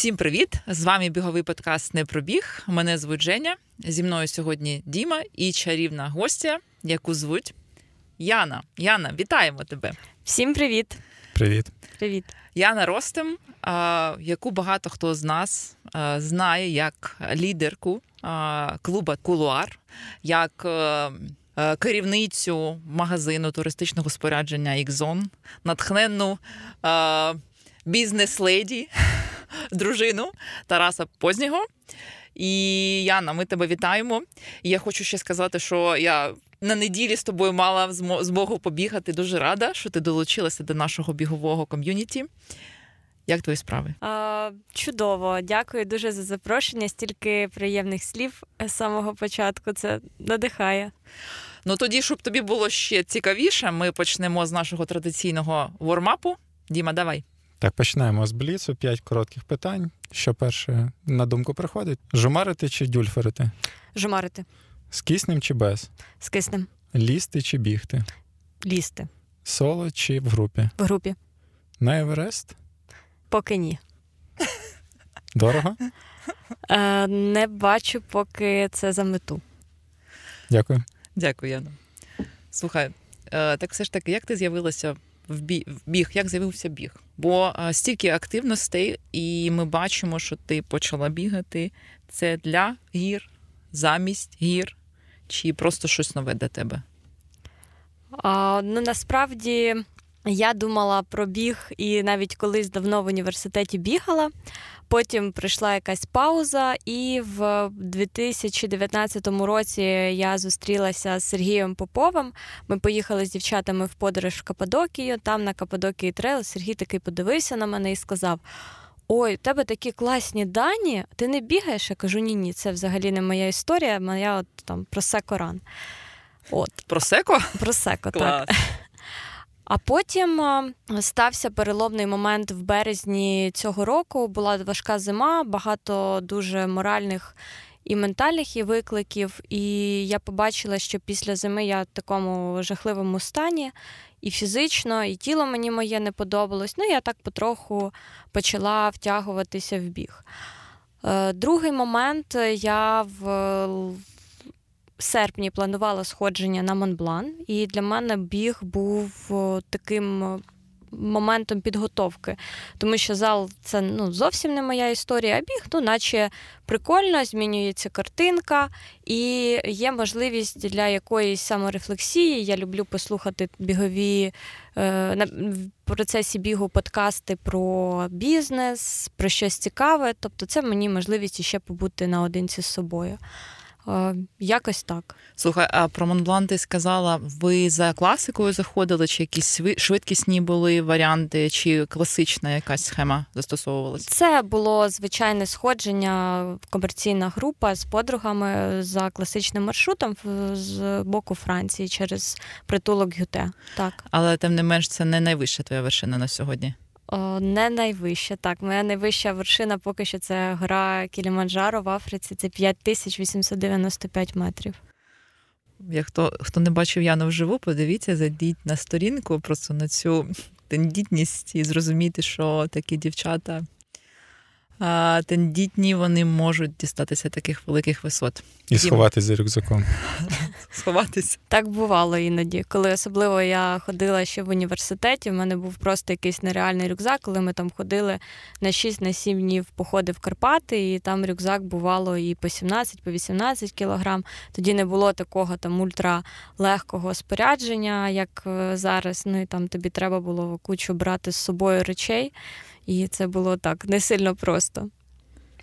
Всім привіт! З вами біговий подкаст Не пробіг. Мене звуть Женя. Зі мною сьогодні Діма і чарівна гостя, яку звуть Яна. Яна, вітаємо тебе! Всім привіт! Привіт. Привіт. Яна Ростем, яку багато хто з нас знає як лідерку клуба Кулуар, як е, е, керівницю магазину туристичного спорядження Ікзон, натхненну бізнес-леді, дружину Тараса Познього. І Яна, ми тебе вітаємо. І я хочу ще сказати, що я на неділі з тобою мала змогу побігати. Дуже рада, що ти долучилася до нашого бігового ком'юніті. Як твої справи? А, Чудово, дякую дуже за запрошення. Стільки приємних слів з самого початку. Це надихає. Ну тоді, щоб тобі було ще цікавіше, ми почнемо з нашого традиційного вормапу. Діма, давай. Так, почнемо з бліцу. П'ять коротких питань. Що перше на думку приходить? Жумарити чи дюльферити? Жумарити. З киснем чи без? З киснем. Лізти чи бігти? Лізти. Соло чи в групі? В групі. На Еверест? Поки ні. Дорого? Е, Не бачу, поки це за мету. Дякую. Дякую, Яна. Слухай, е, так все ж таки, як ти з'явилася в біг? Як з'явився біг? Бо е, стільки активностей, і ми бачимо, що ти почала бігати. Це для гір, замість гір, чи просто щось нове для тебе? А, Ну насправді я думала про біг і навіть колись давно в університеті бігала. Потім прийшла якась пауза, і в 2019 році я зустрілася з Сергієм Поповим. Ми поїхали з дівчатами в подорож в Каппадокію. Там на Каппадокії трейл Сергій такий подивився на мене і сказав: Ой, у тебе такі класні дані, ти не бігаєш? Я кажу, ні, ні, це взагалі не моя історія, моя от там просекоран. От. Просеко? Просеко, так. А потім стався переломний момент в березні цього року. Була важка зима, багато дуже моральних і ментальних і викликів. І я побачила, що після зими я в такому жахливому стані, і фізично, і тіло мені моє не подобалось. Ну, я так потроху почала втягуватися в біг. Е, другий момент я в серпні планувала сходження на Монблан, і для мене біг був таким моментом підготовки, тому що зал це ну, зовсім не моя історія, а біг, ну, наче прикольно, змінюється картинка, і є можливість для якоїсь саморефлексії. Я люблю послухати бігові е, в процесі бігу подкасти про бізнес, про щось цікаве. Тобто, це мені можливість ще побути наодинці з собою. Якось так. Слухай, а про Монблан ти сказала, ви за класикою заходили, чи якісь швидкісні були варіанти, чи класична якась схема застосовувалася? Це було звичайне сходження, комерційна група з подругами за класичним маршрутом з боку Франції через притулок Гюте. Так. Але тим не менш, це не найвища твоя вершина на сьогодні. Не найвища. Так, моя найвища вершина поки що це гора Кіліманджаро в Африці. Це 5895 метрів. Як хто хто не бачив Яну вживу, подивіться, зайдіть на сторінку, просто на цю тендітність і зрозуміти, що такі дівчата тендітні вони можуть дістатися таких великих висот. І сховатися за рюкзаком. Сховатися. Так бувало іноді. Коли особливо я ходила ще в університеті, в мене був просто якийсь нереальний рюкзак, коли ми там ходили на 6-7 днів походи в Карпати, і там рюкзак бувало і по 17, по 18 кілограм. Тоді не було такого там ультралегкого спорядження, як е, зараз. Ну і там тобі треба було кучу брати з собою речей. І це було так не сильно просто.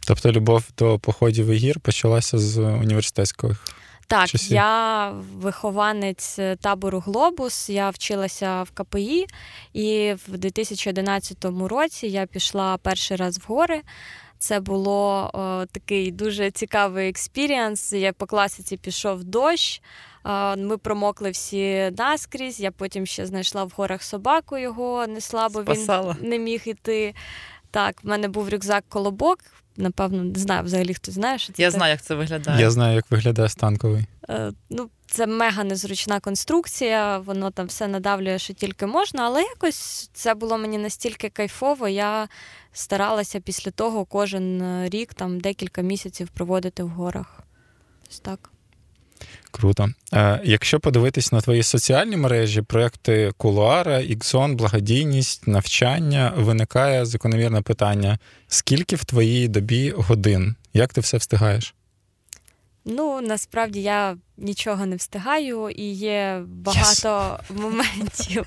Тобто любов до походів і гір почалася з університетських. Так, часів? я вихованець табору Глобус, я вчилася в КПІ, і в 2011 році я пішла перший раз в гори. Це було о, такий дуже цікавий experience. Я по класиці пішов дощ. Ми промокли всі наскрізь. Я потім ще знайшла в горах собаку його не слабо. Він не міг іти. Так, в мене був рюкзак колобок. напевно, не знаю взагалі, хто знає, що це. Я так. знаю, як це виглядає. Я знаю, як виглядає станковий. Е, Ну, це мега незручна конструкція, воно там все надавлює, що тільки можна, але якось це було мені настільки кайфово. Я старалася після того кожен е, рік, там декілька місяців проводити в горах. Ось так. Круто. Е, якщо подивитись на твої соціальні мережі, проекти Кулуара, Іксон, благодійність, навчання, виникає закономірне питання: скільки в твоїй добі годин? Як ти все встигаєш? Ну, насправді я нічого не встигаю, і є багато моментів,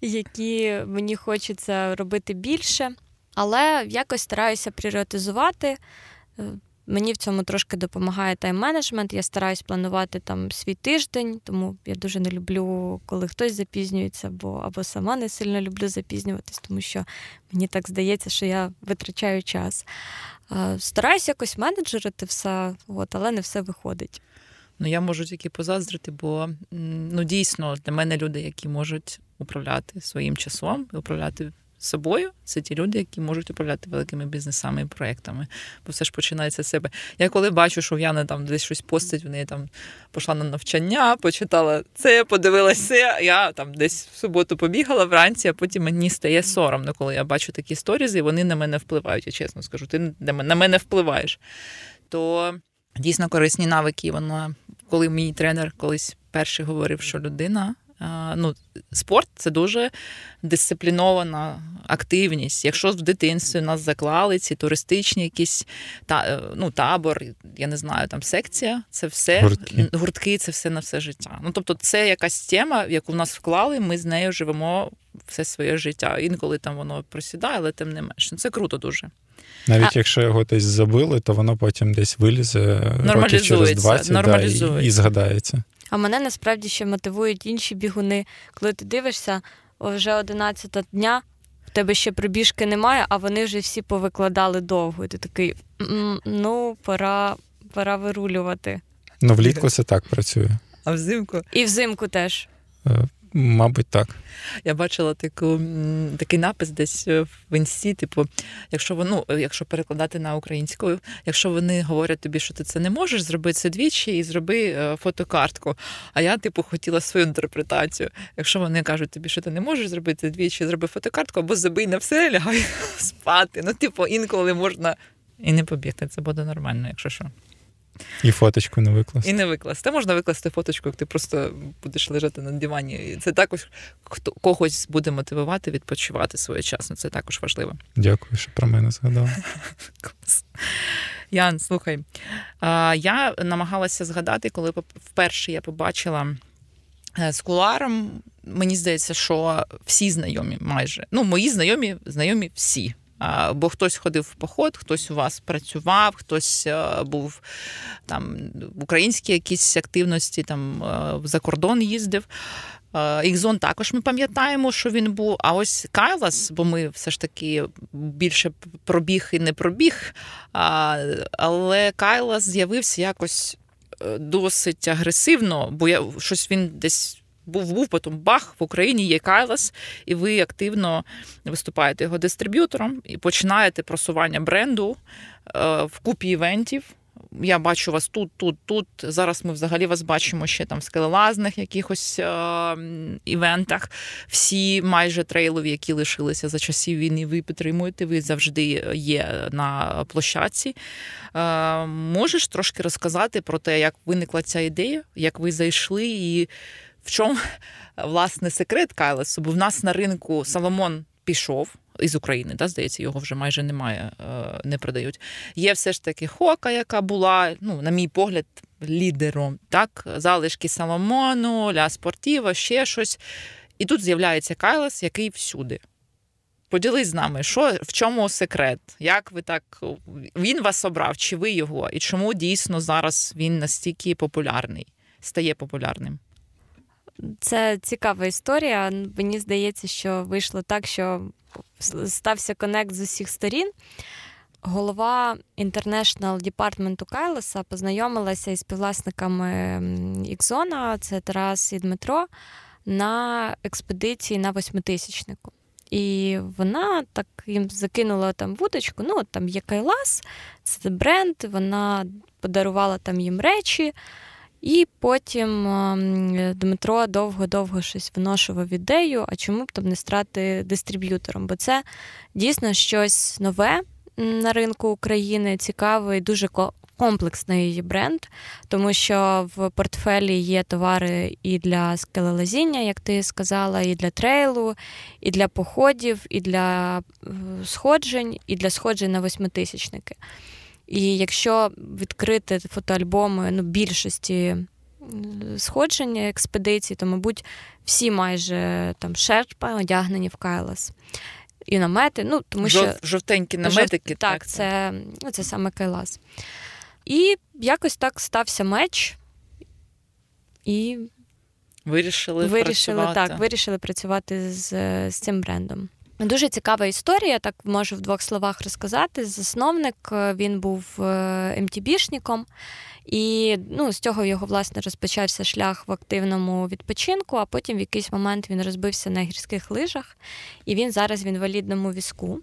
які мені хочеться робити більше. Але якось стараюся пріоритизувати. Мені в цьому трошки допомагає тайм-менеджмент. Я стараюсь планувати там свій тиждень, тому я дуже не люблю, коли хтось запізнюється, бо або сама не сильно люблю запізнюватись, тому що мені так здається, що я витрачаю час. Стараюсь якось менеджерити все, от, але не все виходить. Ну я можу тільки позаздрити, бо ну дійсно для мене люди, які можуть управляти своїм часом, управляти собою, це ті люди, які можуть управляти великими бізнесами і проектами. Бо все ж починається з себе. Я коли бачу, що в Яна там десь щось постить, в неї там пішла на навчання, почитала це, подивилася. Я там десь в суботу побігала вранці, а потім мені стає соромно, коли я бачу такі сторізи, і вони на мене впливають. Я чесно скажу, ти на мене впливаєш. То дійсно корисні навики. Вона, коли мій тренер колись перший говорив, що людина. А, Ну, спорт це дуже дисциплінована активність. Якщо в дитинстві нас заклали ці туристичні якісь та, е, ну, табор, я не знаю, там секція, це все Гуртки. гуртки, це все на все життя. Ну тобто, це якась тема, яку в нас вклали, ми з нею живемо все своє життя. Інколи там воно просідає, але тим не менше. Ну, Це круто дуже. Навіть якщо його десь забили, то воно потім десь вилізе років через 20 да, і, і згадається. А мене насправді ще мотивують інші бігуни, коли ти дивишся, вже 11 дня, в тебе ще пробіжки немає, а вони вже всі повикладали довго. І ти такий, ну, пора, пора вирулювати. Ну, влітку це так працює. А взимку І взимку теж. Мабуть, так. Я бачила таку, такий напис десь е, в інсті, типу, якщо воно, якщо перекладати на українською, якщо вони говорять тобі, що ти це не можеш, зроби це двічі і зроби е, фотокартку. А я, типу, хотіла свою інтерпретацію. Якщо вони кажуть тобі, що ти не можеш зробити двічі, зроби фотокартку, або забий на все, лягай спати. Ну, типу, інколи можна і не побігти. Це буде нормально, якщо що. І фоточку не викласти. І не викласти. Можна викласти фоточку, як ти просто будеш лежати на дивані. І Це також хто когось буде мотивувати відпочивати своєчасно. Це також важливо. Дякую, що про мене згадала. Клас. Ян, слухай. Я намагалася згадати, коли вперше я побачила е, з куларом. Мені здається, що всі знайомі майже. Ну, мої знайомі, знайомі всі. Бо хтось ходив в поход, хтось у вас працював, хтось е, був там в українській якісь активності, там е, за кордон їздив. Е, Ікзон також ми пам'ятаємо, що він був. А ось Кайлас, бо ми все ж таки більше пробіг і не пробіг. Але Кайлас з'явився якось е, досить агресивно, бо я щось він десь. Був був потім бах в Україні є Кайлас, і ви активно виступаєте його дистриб'ютором і починаєте просування бренду е, в купі івентів. Я бачу вас тут, тут, тут. Зараз ми взагалі вас бачимо ще там в скелелазних якихось е, івентах. Всі майже трейлові, які лишилися за часів війни, ви підтримуєте. Ви завжди є на площадці. Е, можеш трошки розказати про те, як виникла ця ідея, як ви зайшли, і в чому власне секрет Кайлесу? Бо в нас на ринку Соломон пішов. Із України, да, здається, його вже майже немає, е, не продають. Є все ж таки Хока, яка була, ну, на мій погляд, лідером. Так, залишки Соломону, Ля Спортіва, ще щось. І тут з'являється Кайлес, який всюди. Поділись з нами, що в чому секрет? Як ви так він вас обрав, чи ви його? І чому дійсно зараз він настільки популярний, стає популярним? Це цікава історія. Мені здається, що вийшло так, що стався конект з усіх сторін. Голова інтернешнл департменту Кайлеса познайомилася із співвласниками Ікзона, це Тарас і Дмитро, на експедиції на восьмитисячнику. І вона так їм закинула там вудочку. Ну, там є Кайлас, це бренд, вона подарувала там їм речі. І потім ем, Дмитро довго-довго щось виношував ідею, а чому б там не страти дистриб'ютором? Бо це дійсно щось нове на ринку України, цікавий, дуже комплексний бренд, тому що в портфелі є товари і для скелелазіння, як ти сказала, і для трейлу, і для походів, і для е, сходжень, і для сходжень на восьмитисячники. І якщо відкрити фотоальбоми ну, більшості сходження експедицій, то, мабуть, всі майже там шерпа одягнені в Кайлас. І намети, ну тому що жовтенькі наметики. Жов... Так, так, це ну, це саме Кайлас. І якось так стався меч, і вирішили вирішили працювати. так, вирішили працювати з, з цим брендом. Дуже цікава історія, так можу в двох словах розказати. Засновник е, він був МТБшником, ем і ну, з цього його власне розпочався шлях в активному відпочинку, а потім в якийсь момент він розбився на гірських лижах, і він зараз в інвалідному візку.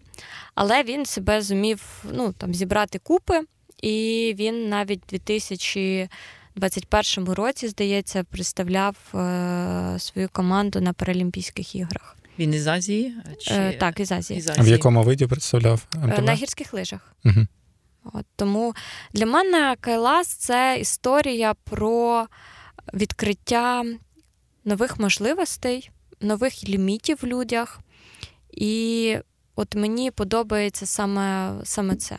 Але він себе зумів ну, там, зібрати купи, і він навіть у 2021 році, здається, представляв е, свою команду на Паралімпійських іграх. Він із Азії? Чи... Е, так, із Азії. із Азії. В якому виді представляв? МТБ? На гірських лижах. Угу. От, Тому для мене Кайлас це історія про відкриття нових можливостей, нових лімітів в людях. І от мені подобається саме, саме це.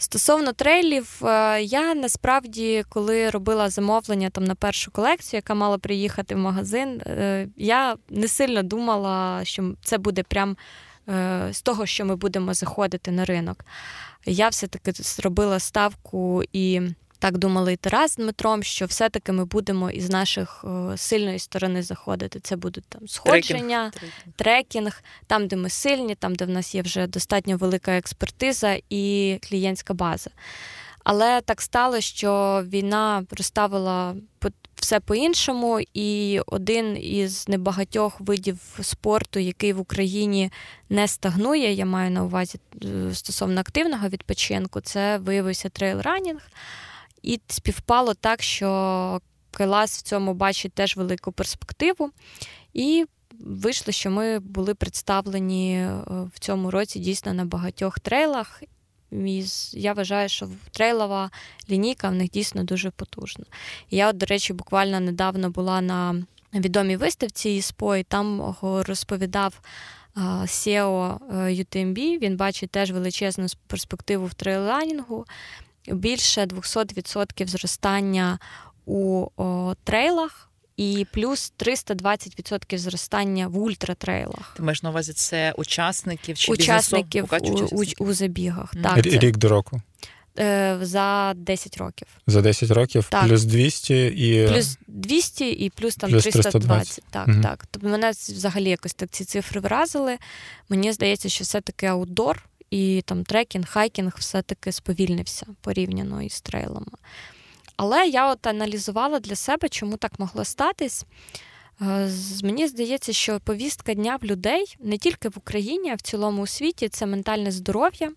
Стосовно трейлів, е, я насправді, коли робила замовлення там на першу колекцію, яка мала приїхати в магазин, е, я не сильно думала, що це буде прям е, з того, що ми будемо заходити на ринок. Я все-таки зробила ставку і. Так думали і Тарас з Дмитром, що все-таки ми будемо із наших сильної сторони заходити. Це будуть там сходження, трекінг. трекінг, там, де ми сильні, там, де в нас є вже достатньо велика експертиза і клієнтська база. Але так стало, що війна розставила все по-іншому, і один із небагатьох видів спорту, який в Україні не стагнує, я маю на увазі е, стосовно активного відпочинку, це виявився трейл-ранінг. І співпало так, що Кайлас в цьому бачить теж велику перспективу. І вийшло, що ми були представлені е, в цьому році дійсно на багатьох трейлах. Я вважаю, що трейлова лінійка в них дійсно дуже потужна. Я, до речі, буквально недавно була на відомій виставці ІСПО, і там розповідав SEO UTMB. Він бачить теж величезну перспективу в трейланінгу більше 200% зростання у о, трейлах. І плюс 320% зростання в ультратрейлах. Ти маєш на увазі це учасників чи учасників у, у, у забігах. Mm. Так, Рік до року. Е, за 10 років. За 10 років так. плюс 200 і. Плюс 200 і плюс там плюс 320. Так, mm так. Тобто мене взагалі якось так ці цифри вразили. Мені здається, що все-таки аутдор і там трекінг, хайкінг все-таки сповільнився порівняно із трейлами. Але я от аналізувала для себе, чому так могло статись. Е, мені здається, що повістка дня в людей не тільки в Україні, а в цілому у світі це ментальне здоров'я.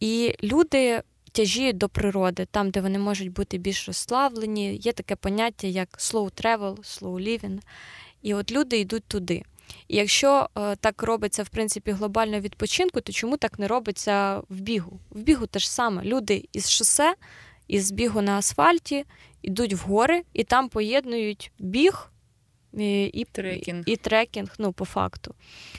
І люди тяжіють до природи, там, де вони можуть бути більш розслаблені. Є таке поняття, як slow travel, slow living. І от люди йдуть туди. І якщо е, так робиться в принципі глобально відпочинку, то чому так не робиться в бігу? В бігу те ж саме. Люди із шосе, із бігу на асфальті йдуть в гори і там поєднують біг. І і трекінг. і трекінг, ну, по факту.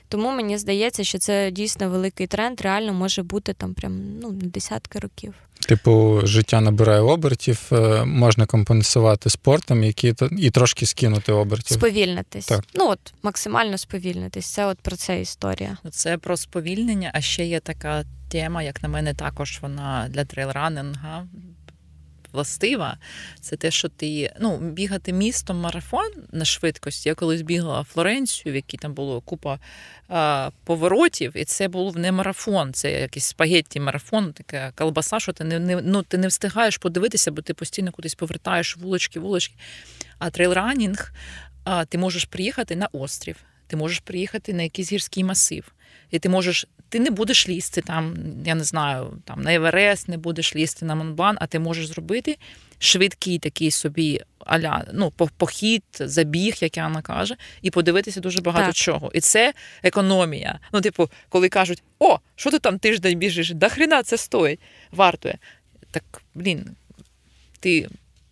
Тому мені здається, що це дійсно великий тренд, реально може бути там прям ну, десятки років. Типу, життя набирає обертів, е, можна компенсувати спортом, які і трошки скинути обертів. Сповільнитись. Так. Ну от максимально сповільнитись. Це от про це історія. Це про сповільнення, а ще є така тема, як на мене, також вона для трейлранинга властива, це те, що ти ну, бігати містом марафон на швидкості. Я колись бігала Флоренцію, в якій там було купа а, поворотів, і це був не марафон, це якийсь спагетті марафон, така колбаса, що ти не, не ну, ти не встигаєш подивитися, бо ти постійно кудись повертаєш вулочки, вулочки. А трейлранінг, ти можеш приїхати на острів. Ти можеш приїхати на якийсь гірський масив, і ти можеш. Ти не будеш лізти там, я не знаю, там на Еверест, не будеш лізти на Монблан, а ти можеш зробити швидкий такий собі аля, ну, похід, забіг, як Анна каже, і подивитися дуже багато так. чого. І це економія. Ну, типу, коли кажуть, о, що ти там тиждень біжиш? Да хрена це стоїть, вартує. Так, блін, ти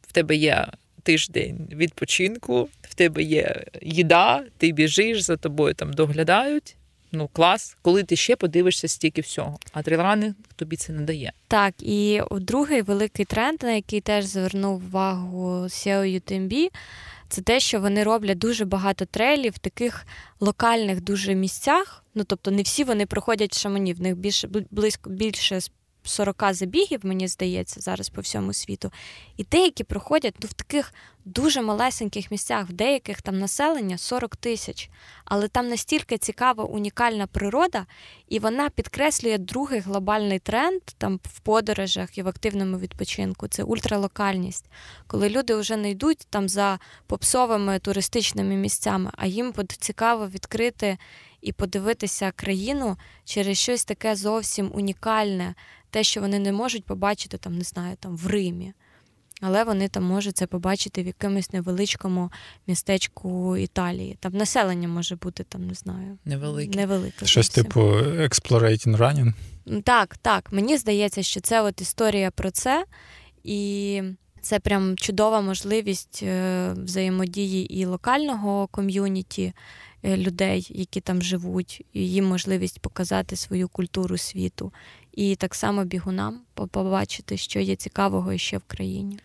в тебе є тиждень відпочинку, в тебе є їда, ти біжиш, за тобою там доглядають. Ну, клас, коли ти ще подивишся стільки всього, а трейлрани тобі це не дає. Так, і другий великий тренд, на який теж звернув увагу SEO UTMB, це те, що вони роблять дуже багато трейлів в таких локальних дуже місцях. Ну тобто не всі вони проходять шамані, в них більше близько більше 40 забігів, мені здається, зараз по всьому світу. І деякі проходять ну, в таких дуже малесеньких місцях, в деяких там населення 40 тисяч. Але там настільки цікава, унікальна природа, і вона підкреслює другий глобальний тренд там в подорожах і в активному відпочинку це ультралокальність. Коли люди вже не йдуть там за попсовими туристичними місцями, а їм буде цікаво відкрити і подивитися країну через щось таке зовсім унікальне, те, що вони не можуть побачити там, не знаю, там в Римі. Але вони там можуть це побачити в якомусь невеличкому містечку Італії. Там населення може бути там, не знаю, невелике. невелике Щось зовсім. типу Explorating Running? Так, так. Мені здається, що це от історія про це, і це прям чудова можливість е, взаємодії і локального ком'юніті, людей, які там живуть, і їм можливість показати свою культуру світу. І так само бігунам побачити, що є цікавого ще в країні.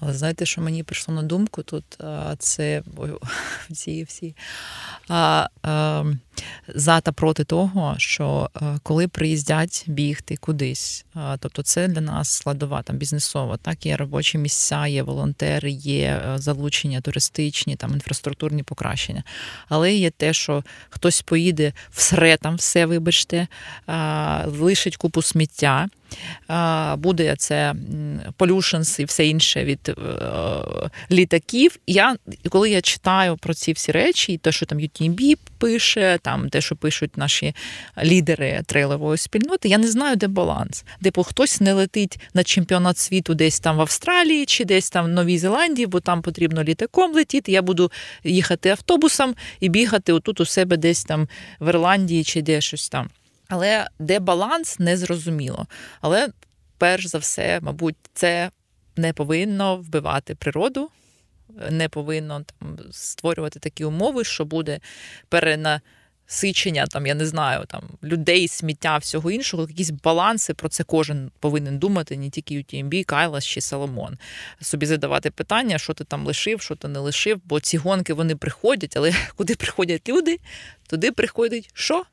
Але знаєте, що мені прийшло на думку тут? Це всі всі а, а, за та проти того, що коли приїздять бігти кудись, тобто це для нас складова там бізнесова, так є робочі місця, є волонтери, є е, залучення туристичні, там інфраструктурні покращення. Але є те, що хтось поїде всре там все, вибачте, лишить купу сміття буде це pollutions і все інше від е, літаків. Я коли я читаю про ці всі речі, те, що там UTMB пише, там те, що пишуть наші лідери трейлової спільноти, я не знаю, де баланс. Типу, хтось не летить на чемпіонат світу десь там в Австралії чи десь там в Новій Зеландії, бо там потрібно літаком летіти. Я буду їхати автобусом і бігати отут у себе десь там в Ірландії чи де щось там. Але де баланс, не зрозуміло. Але перш за все, мабуть, це не повинно вбивати природу, не повинно там створювати такі умови, що буде перенасичення, там, я не знаю, там людей, сміття, всього іншого, якісь баланси, про це кожен повинен думати, не тільки UTMB, Кайлас чи Соломон. Собі задавати питання, що ти там лишив, що ти не лишив, бо ці гонки вони приходять, але куди приходять люди, туди приходить що?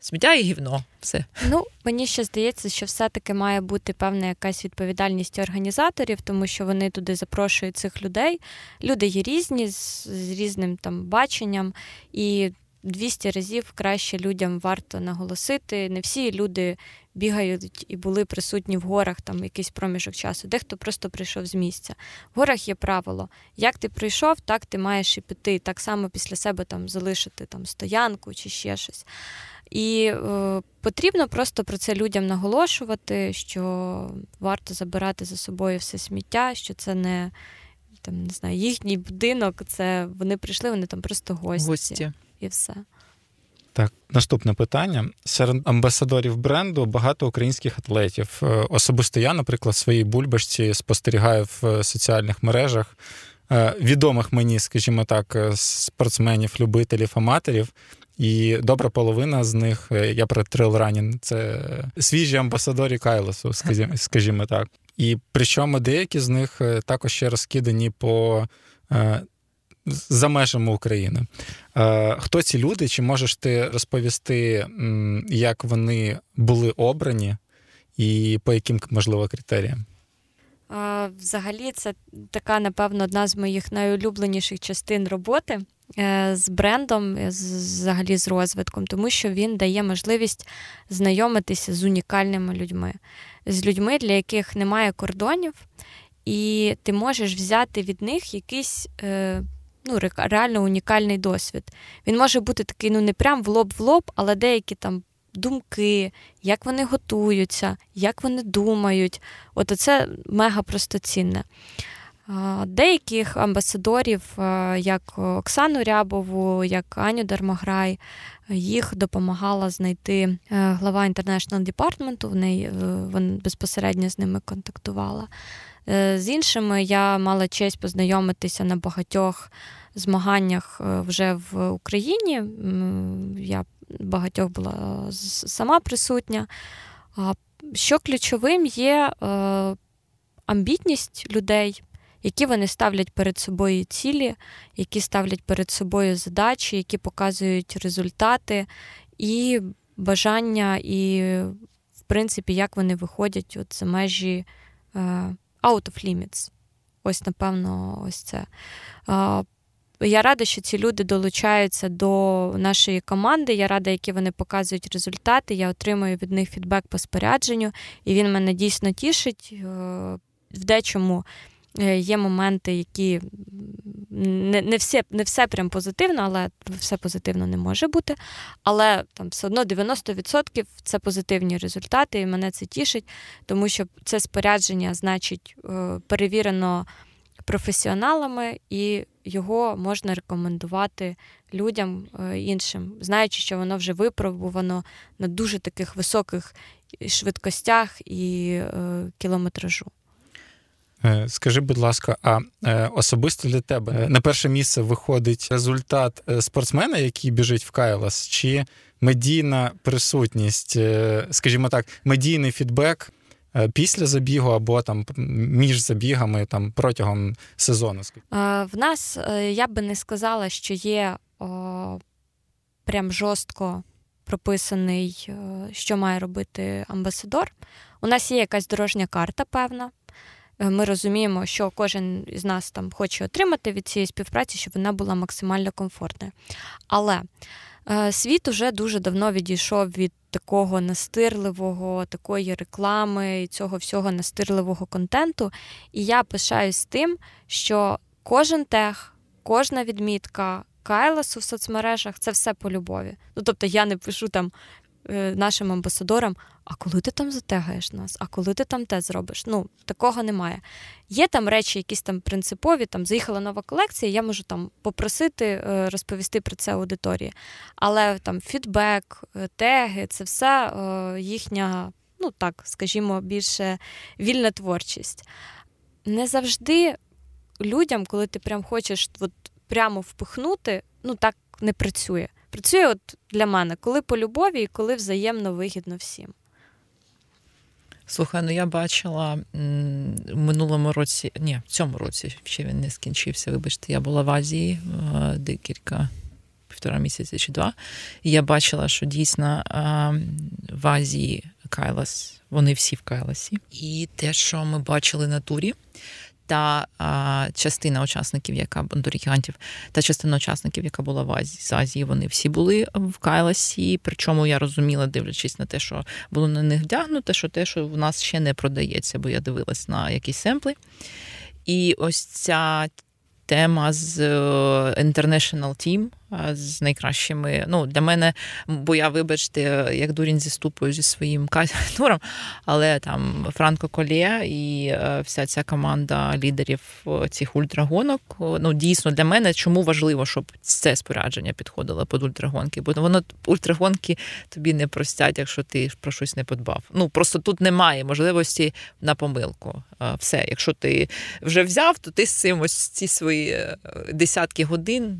Сміття і гівно. Все. Ну, мені ще здається, що все-таки має бути певна якась відповідальність організаторів, тому що вони туди запрошують цих людей. Люди є різні, з, з різним там баченням, і 200 разів краще людям варто наголосити. Не всі люди бігають і були присутні в горах там якийсь проміжок часу. Дехто просто прийшов з місця. В горах є правило: як ти прийшов, так ти маєш і піти. Так само після себе там залишити там стоянку чи ще щось. І е, потрібно просто про це людям наголошувати, що варто забирати за собою все сміття, що це не там не знаю, їхній будинок, це вони прийшли, вони там просто гості. Гості. І все. Так, наступне питання. Серед амбасадорів бренду багато українських атлетів. Е, особисто я, наприклад, своїй бульбашці спостерігаю в е, соціальних мережах відомих мені, скажімо так, спортсменів, любителів, аматорів, і добра половина з них, е, я про трейлранінг, це свіжі амбасадорі Кайлосу, скажімо так. І причому деякі з них е, також ще розкидані по е, за межами України. Хто ці люди? Чи можеш ти розповісти, як вони були обрані, і по яким можливо критеріям? Взагалі, це така, напевно, одна з моїх найулюбленіших частин роботи. Е, з брендом, е, взагалі з розвитком, тому що він дає можливість знайомитися з унікальними людьми, з людьми, для яких немає кордонів, і ти можеш взяти від них якийсь. Е, ну, реально унікальний досвід. Він може бути такий, ну не прям в лоб в лоб, але деякі там думки, як вони готуються, як вони думають. От це мега просто цінне. Деяких амбасадорів, як Оксану Рябову, як Аню Дармаграй, їх допомагала знайти е, глава International Department, в неї е, вона безпосередньо з ними контактувала. Е, з іншими я мала честь познайомитися на багатьох змаганнях вже в Україні. Я багатьох була сама присутня. Що ключовим є амбітність людей які вони ставлять перед собою цілі, які ставлять перед собою задачі, які показують результати і бажання, і, в принципі, як вони виходять от за межі uh, out of limits. Ось, напевно, ось це. Я рада, що ці люди долучаються до нашої команди. Я рада, які вони показують результати. Я отримую від них фідбек по спорядженню, і він мене дійсно тішить е, в дечому. Е, є моменти, які не не, все не все прям позитивно, але все позитивно не може бути. Але там все одно 90% це позитивні результати, і мене це тішить, тому що це спорядження, значить, е, перевірено професіоналами, і його можна рекомендувати людям е, іншим, знаючи, що воно вже випробувано на дуже таких високих швидкостях і кілометражу. Е, скажи, будь ласка, а е, особисто для тебе е, на перше місце виходить результат спортсмена, який біжить в Кайлас, чи медійна присутність, скажімо так, медійний фідбек після забігу або там між забігами там протягом сезону? В нас я би не сказала, що є о, прям жорстко прописаний, що має робити амбасадор. У нас є якась дорожня карта, певна. Е, ми розуміємо, що кожен із нас там хоче отримати від цієї співпраці, щоб вона була максимально комфортною. Але е, світ уже дуже давно відійшов від такого настирливого, такої реклами і цього всього настирливого контенту. І я пишаюсь тим, що кожен тех, кожна відмітка. Кайласу в соцмережах це все по любові. Ну тобто я не пишу там нашим амбасадорам, а коли ти там затегаєш нас, а коли ти там те зробиш? Ну, такого немає. Є там речі, якісь там принципові, там заїхала нова колекція, я можу там попросити е, розповісти про це аудиторії. Але там фідбек, е, теги це все їхня, ну так, скажімо, більше вільна творчість. Не завжди людям, коли ти прям хочеш от, прямо впихнути, ну так не працює. Працює от для мене, коли по любові і коли взаємно вигідно всім. Слухай, ну я бачила в минулому році, ні, в цьому році ще він не скінчився. Вибачте, я була в Азії е, декілька півтора місяці чи два. І я бачила, що дійсно е, в Азії Кайлас, вони всі в Кайласі. І те, що ми бачили на турі, та а, частина учасників, яка бандурігантів, та частина учасників, яка була в Азії з Азії, вони всі були в Кайласі. Причому я розуміла, дивлячись на те, що було на них вдягнуто, що те, що в нас ще не продається, бо я дивилась на якісь семпли. І ось ця тема з е, International Team, з найкращими. Ну, Для мене, бо я, вибачте, як дурінь зіступую зі своїм туром, але там Франко Колє і е, вся ця команда лідерів е, цих ультрагонок. Ну, дійсно, для мене чому важливо, щоб це спорядження підходило під ультрагонки, бо воно ультрагонки тобі не простять, якщо ти про щось не подбав. Ну просто тут немає можливості на помилку. Все, якщо ти вже взяв, то ти з цим ось ці свої е, десятки годин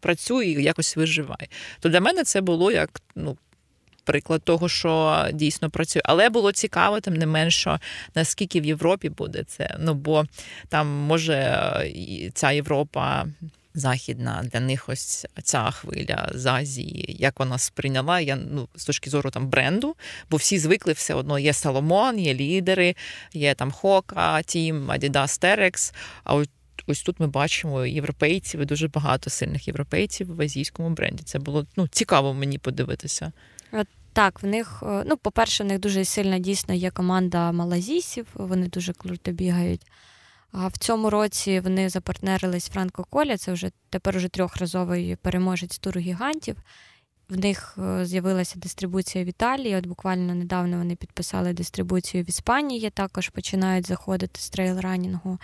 працюєш і якось виживай. То для мене це було як ну. Приклад того, що дійсно працює, але було цікаво, тим не менше, наскільки в Європі буде це. Ну бо там може ця Європа західна для них ось ця хвиля з Азії, як вона сприйняла. Я ну з точки зору там бренду, бо всі звикли все одно. Є Соломон, є лідери, є там Хока, Тім, Adidas, Terex, А от ось тут ми бачимо європейців і дуже багато сильних європейців в азійському бренді. Це було ну, цікаво мені подивитися. Так, в них, е, ну, по-перше, в них дуже сильна дійсно є команда малазійців, вони дуже круто бігають. А в цьому році вони запартнерились Франко Коля, це вже тепер уже трьохразовий переможець туру гігантів. В них е, з'явилася дистрибуція в Італії. От буквально недавно вони підписали дистрибуцію в Іспанії, також починають заходити з трейл-ранінгу.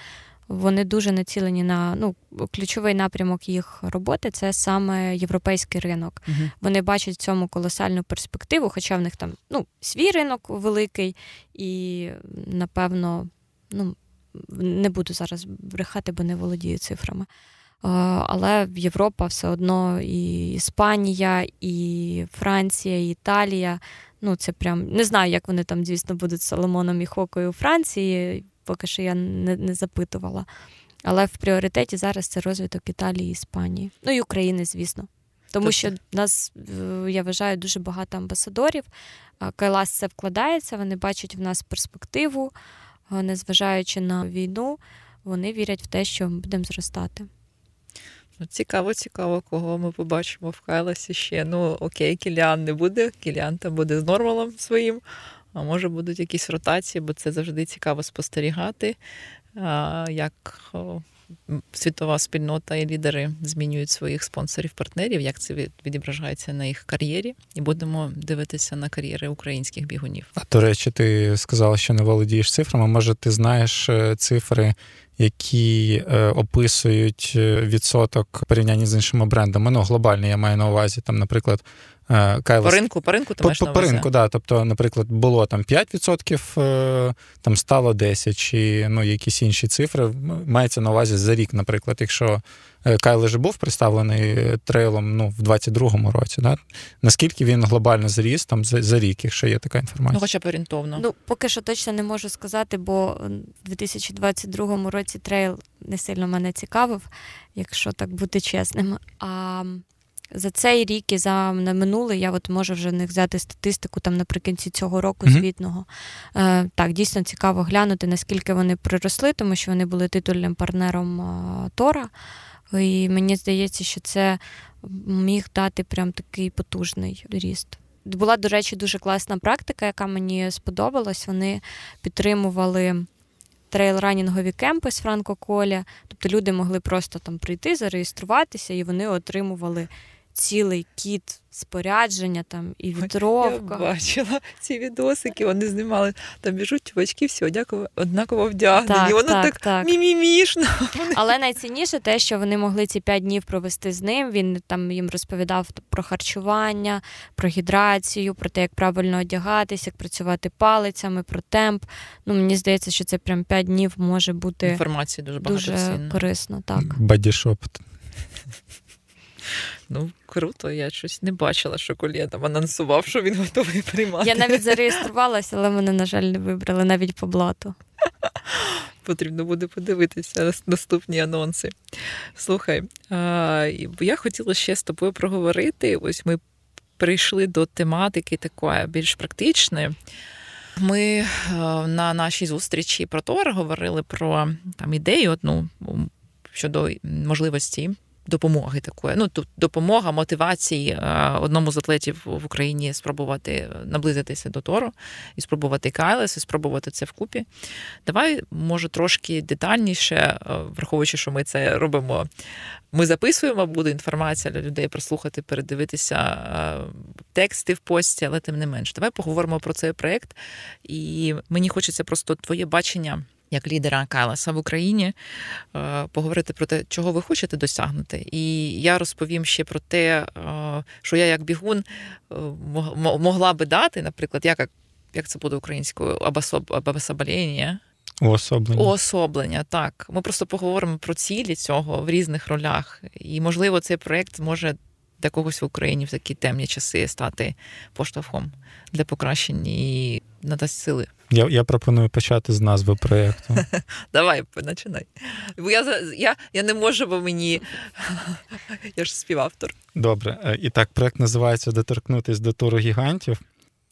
Вони дуже націлені на ну, ключовий напрямок їх роботи це саме європейський ринок. Угу. Вони бачать в цьому колосальну перспективу, хоча в них там ну, свій ринок великий, і напевно, ну не буду зараз брехати, бо не володію цифрами. Але Європа все одно і Іспанія, і Франція, і Італія. Ну, це прям не знаю, як вони там, звісно, будуть з Соломоном і Хокою у Франції, поки що я не, не запитувала. Але в пріоритеті зараз це розвиток Італії Іспанії. Ну і України, звісно. Тому Тут... що нас, е, я вважаю, дуже багато амбасадорів. Кайлас це вкладається, вони бачать в нас перспективу, незважаючи на війну, вони вірять в те, що ми будемо зростати. Ну, Цікаво, цікаво, кого ми побачимо в Кайласі ще. Ну, окей, Кіліан не буде, Кіліан там буде з нормалом своїм, а може будуть якісь ротації, бо це завжди цікаво спостерігати, як світова спільнота і лідери змінюють своїх спонсорів-партнерів, як це відображається на їх кар'єрі, і будемо дивитися на кар'єри українських бігунів. А до речі, ти сказала, що не володієш цифрами. Може, ти знаєш е, цифри які е, описують е, відсоток порівняння з іншими брендами. Ну, глобальний, я маю на увазі, там, наприклад, Кайлас... По ринку, по ринку ти по, маєш по, по ринку, да. Тобто, наприклад, було там 5%, там стало 10%, чи ну, якісь інші цифри. Мається на увазі за рік, наприклад, якщо Е, Кайле же був представлений трейлом ну, в 22-му році. Да? Наскільки він глобально зріс там за, за рік, якщо є така інформація? Ну, хоча б орієнтовно. Ну, поки що точно не можу сказати, бо в 2022 році трейл не сильно мене цікавив, якщо так бути чесним. А за цей рік і за на минулий я от можу вже в них взяти статистику там наприкінці цього року mm-hmm. звітного. Е, Так, дійсно цікаво глянути, наскільки вони приросли, тому що вони були титульним партнером а, Тора. І мені здається, що це міг дати прям такий потужний ріст. Була, до речі, дуже класна практика, яка мені сподобалась. Вони підтримували трейл-ранінгові кемпи з Франко Коля. Тобто люди могли просто там прийти, зареєструватися, і вони отримували цілий кіт спорядження там і вітровка. Я бачила ці відосики, вони знімали, там біжуть чувачки, всі однаково, однаково вдягнені. Так, Воно так, так, так. мімімішно. Але найцінніше те, що вони могли ці п'ять днів провести з ним. Він там їм розповідав про харчування, про гідрацію, про те, як правильно одягатись, як працювати палицями, про темп. Ну, Мені здається, що це прям п'ять днів може бути інформації дуже багато дуже корисно. так. Бадішопт. Ну, круто, я щось не бачила, що Колє там анонсував, що він готовий приймати. Я навіть зареєструвалася, але мене, на жаль, не вибрали навіть по блату. Потрібно буде подивитися наступні анонси. Слухай, я хотіла ще з тобою проговорити. Ось ми прийшли до тематики такої більш практичної. Ми на нашій зустрічі про Тора говорили про там ідею одну щодо можливості допомоги такої. Ну тут допомога мотивації е, одному з атлетів в Україні спробувати наблизитися до Тору і спробувати Кайлес, і спробувати це вкупі. Давай, може, трошки детальніше, е, враховуючи, що ми це робимо. Ми записуємо, буде інформація для людей прослухати, передивитися е, тексти в пості, але тим не менш. Давай поговоримо про цей проект. І мені хочеться просто твоє бачення як лідера Кайласа в Україні, е, поговорити про те, чого ви хочете досягнути. І я розповім ще про те, е, що я як бігун е, могла би дати, наприклад, як як це буде українською, абасобаління. Уособлення. Уособлення, так. Ми просто поговоримо про цілі цього в різних ролях. І, можливо, цей проєкт може для когось в Україні в такі темні часи стати поштовхом для покращення і надасть сили. Я я пропоную почати з назви проєкту. Давай, починай. Бо я я, я не можу, бо мені я ж співавтор. Добре. Е, і так, проєкт називається Доторкнутись до туру гігантів.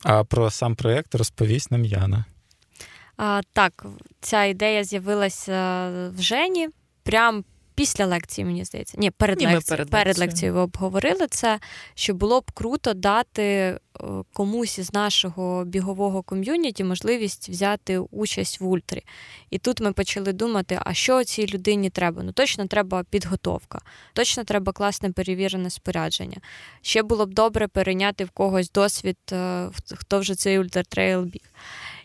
А про сам проєкт розповість нам Яна. А, Так, ця ідея з'явилася в Жені. Прям після лекції, мені здається. Ні, перед Ні, лекцією. перед перед лекцією. лекцією ви обговорили це, що було б круто дати е, комусь із нашого бігового ком'юніті можливість взяти участь в ультрі. І тут ми почали думати, а що цій людині треба? Ну точно треба підготовка, точно треба класне перевірене спорядження. Ще було б добре перейняти в когось досвід, е, хто вже цей ультратрейл біг.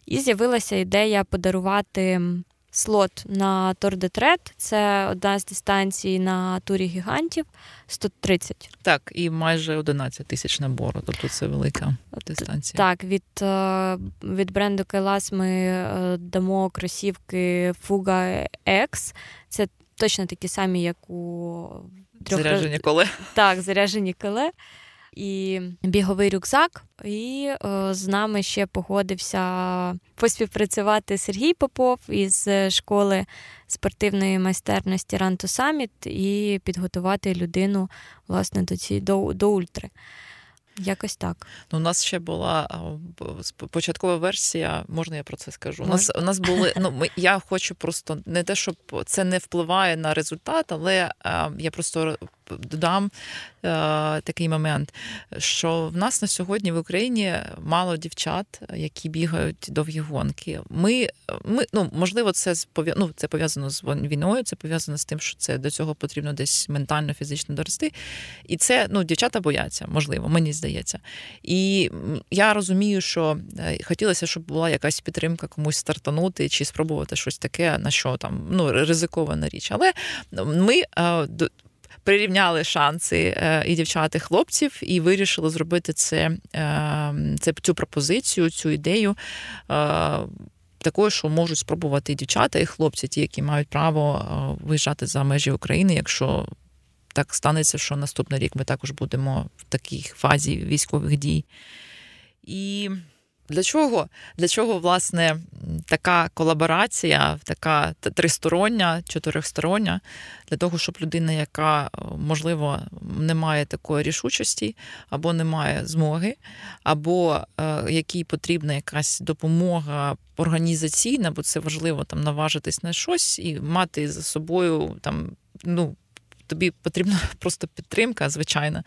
І з'явилася ідея подарувати слот на Тор де Трет. Це одна з дистанцій на турі гігантів 130. Так, і майже 11 тисяч набору. Тобто це велика дистанція. Так, від, е, від бренду Кайлас ми е, дамо кросівки Fuga X. Це точно такі самі, як у трьох Зарядження коле. Так, заряджені коле. І біговий рюкзак. І е, з нами ще погодився поспівпрацювати Сергій Попов із школи спортивної майстерності to Summit і підготувати людину власне до ці до, до ультри. Якось так. Ну, у нас ще була початкова версія, можна я про це скажу? У нас, у нас були, ну, ми, я хочу просто не те, щоб це не впливає на результат, але а, я просто додам а, такий момент, що в нас на сьогодні в Україні мало дівчат, які бігають довгі гонки. Ми, ми ну, можливо, це ну, це пов'язано з війною, це пов'язано з тим, що це до цього потрібно десь ментально, фізично дорости. І це ну, дівчата бояться, можливо, мені здається. І я розумію, що е, хотілося, щоб була якась підтримка комусь стартанути чи спробувати щось таке, на що там ну, ризикована річ. Але ми е, прирівняли шанси е, і дівчат, і хлопців, і вирішили зробити це, е, це цю пропозицію, цю ідею. е, Такою, що можуть спробувати і дівчата, і хлопці, ті, які мають право виїжджати за межі України, якщо так станеться, що наступний рік ми також будемо в такій фазі військових дій. І для чого? Для чого, власне, така колаборація, така тристороння, чотирьохстороння, для того, щоб людина, яка, е, можливо, не має такої рішучості, або не має змоги, або е, якій потрібна якась допомога організаційна, бо це важливо там наважитись на щось і мати за собою там, ну. Тобі потрібна просто підтримка, звичайно,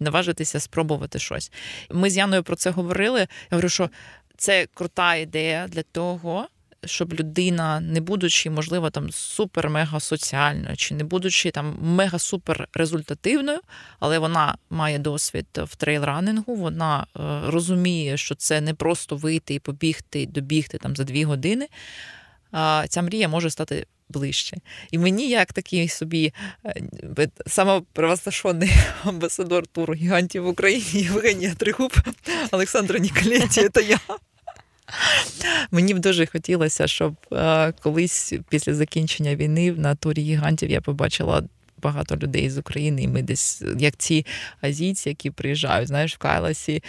наважитися спробувати щось. Ми з Яною про це говорили. Я говорю, що це крута ідея для того, щоб людина, не будучи, можливо, там супер-мега соціальною, чи не будучи там мега-супер результативною, але вона має досвід в трейлранингу, вона е, розуміє, що це не просто вийти і побігти, добігти там за дві години. А ця мрія може стати ближче. І мені, як такий собі е, самопровозглашений амбасадор туру гігантів в Україні Євгенія Тригуб, Олександра Ніколетті, це я. Мені б дуже хотілося, щоб е, колись після закінчення війни на турі гігантів я побачила багато людей з України, і ми десь, як ці азійці, які приїжджають, знаєш, в Кайласі,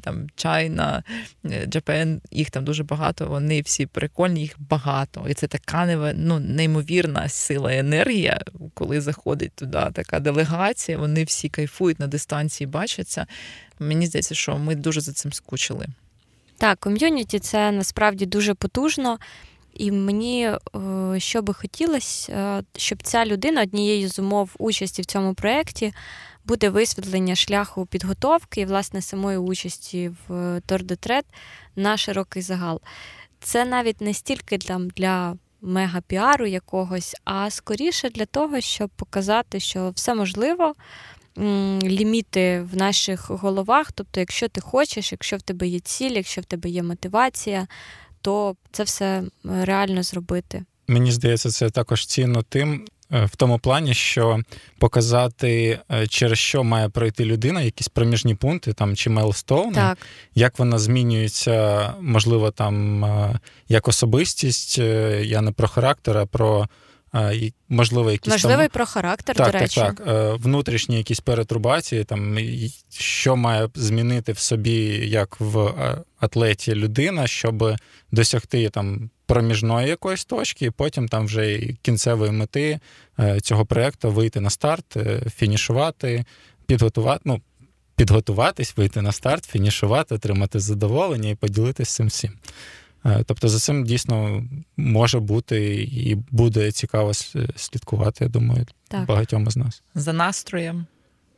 там Чайна, Джапен, їх там дуже багато, вони всі прикольні, їх багато. І це така ну, неймовірна сила і енергія, коли заходить туди така делегація, вони всі кайфують на дистанції, бачаться. Мені здається, що ми дуже за цим скучили. Так, ком'юніті це насправді дуже потужно. І мені е, що би хотілося, е, щоб ця людина однією з умов участі в цьому проєкті буде висвітлення шляху підготовки і, власне, самої участі в Tret на широкий загал. Це навіть не стільки там для мега-піару якогось, а скоріше для того, щоб показати, що все можливо. Ліміти в наших головах. Тобто, якщо ти хочеш, якщо в тебе є ціль, якщо в тебе є мотивація, то це все е, реально зробити. Мені здається, це також цінно тим. е, В тому плані, що показати, е, через що має пройти людина, якісь проміжні пункти там чи мейлстоуни, Так, як вона змінюється, можливо, там як особистість. Я не про характер, а про можливо, якісь можливо, там... і про характер, так, до речі. Так, так. Е, Внутрішні якісь перетрубації, там що має змінити в собі, як в е, атлеті людина, щоб досягти там проміжної якоїсь точки, і потім там вже і кінцевої мети е, цього проєкту вийти на старт, фінішувати, підготувати. Ну, Підготуватись, вийти на старт, фінішувати, отримати задоволення і поділитися цим всім. Е, тобто за цим дійсно може бути і буде цікаво слідкувати, я думаю, так. багатьом із нас. За настроєм,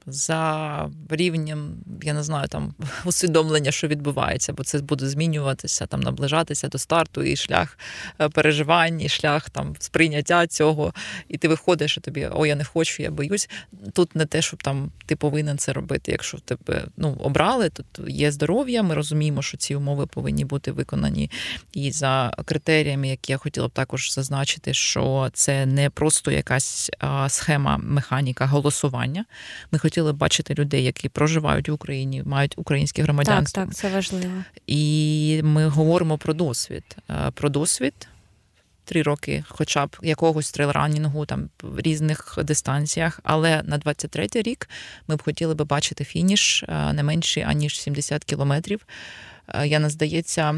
за рівнем, я не знаю, там усвідомлення, що відбувається, бо це буде змінюватися, там наближатися до старту, і шлях е, переживань, і шлях там сприйняття цього. І ти виходиш, і тобі о, я не хочу, я боюсь. Тут не те, щоб там ти повинен це робити. Якщо тебе ну обрали, тут є здоров'я. Ми розуміємо, що ці умови повинні бути виконані. І за критеріями, які я хотіла б також зазначити, що це не просто якась схема механіка голосування. Ми хотіли бачити людей, які проживають в Україні, мають українське громадянство. Так, так, це важливо. І ми говоримо про досвід. Е, про досвід. Три роки, хоча б якогось трейлранінгу там в різних дистанціях. Але на 23-й рік ми б хотіли би бачити фініш е, не менший аніж 70 кілометрів. Е, я не здається,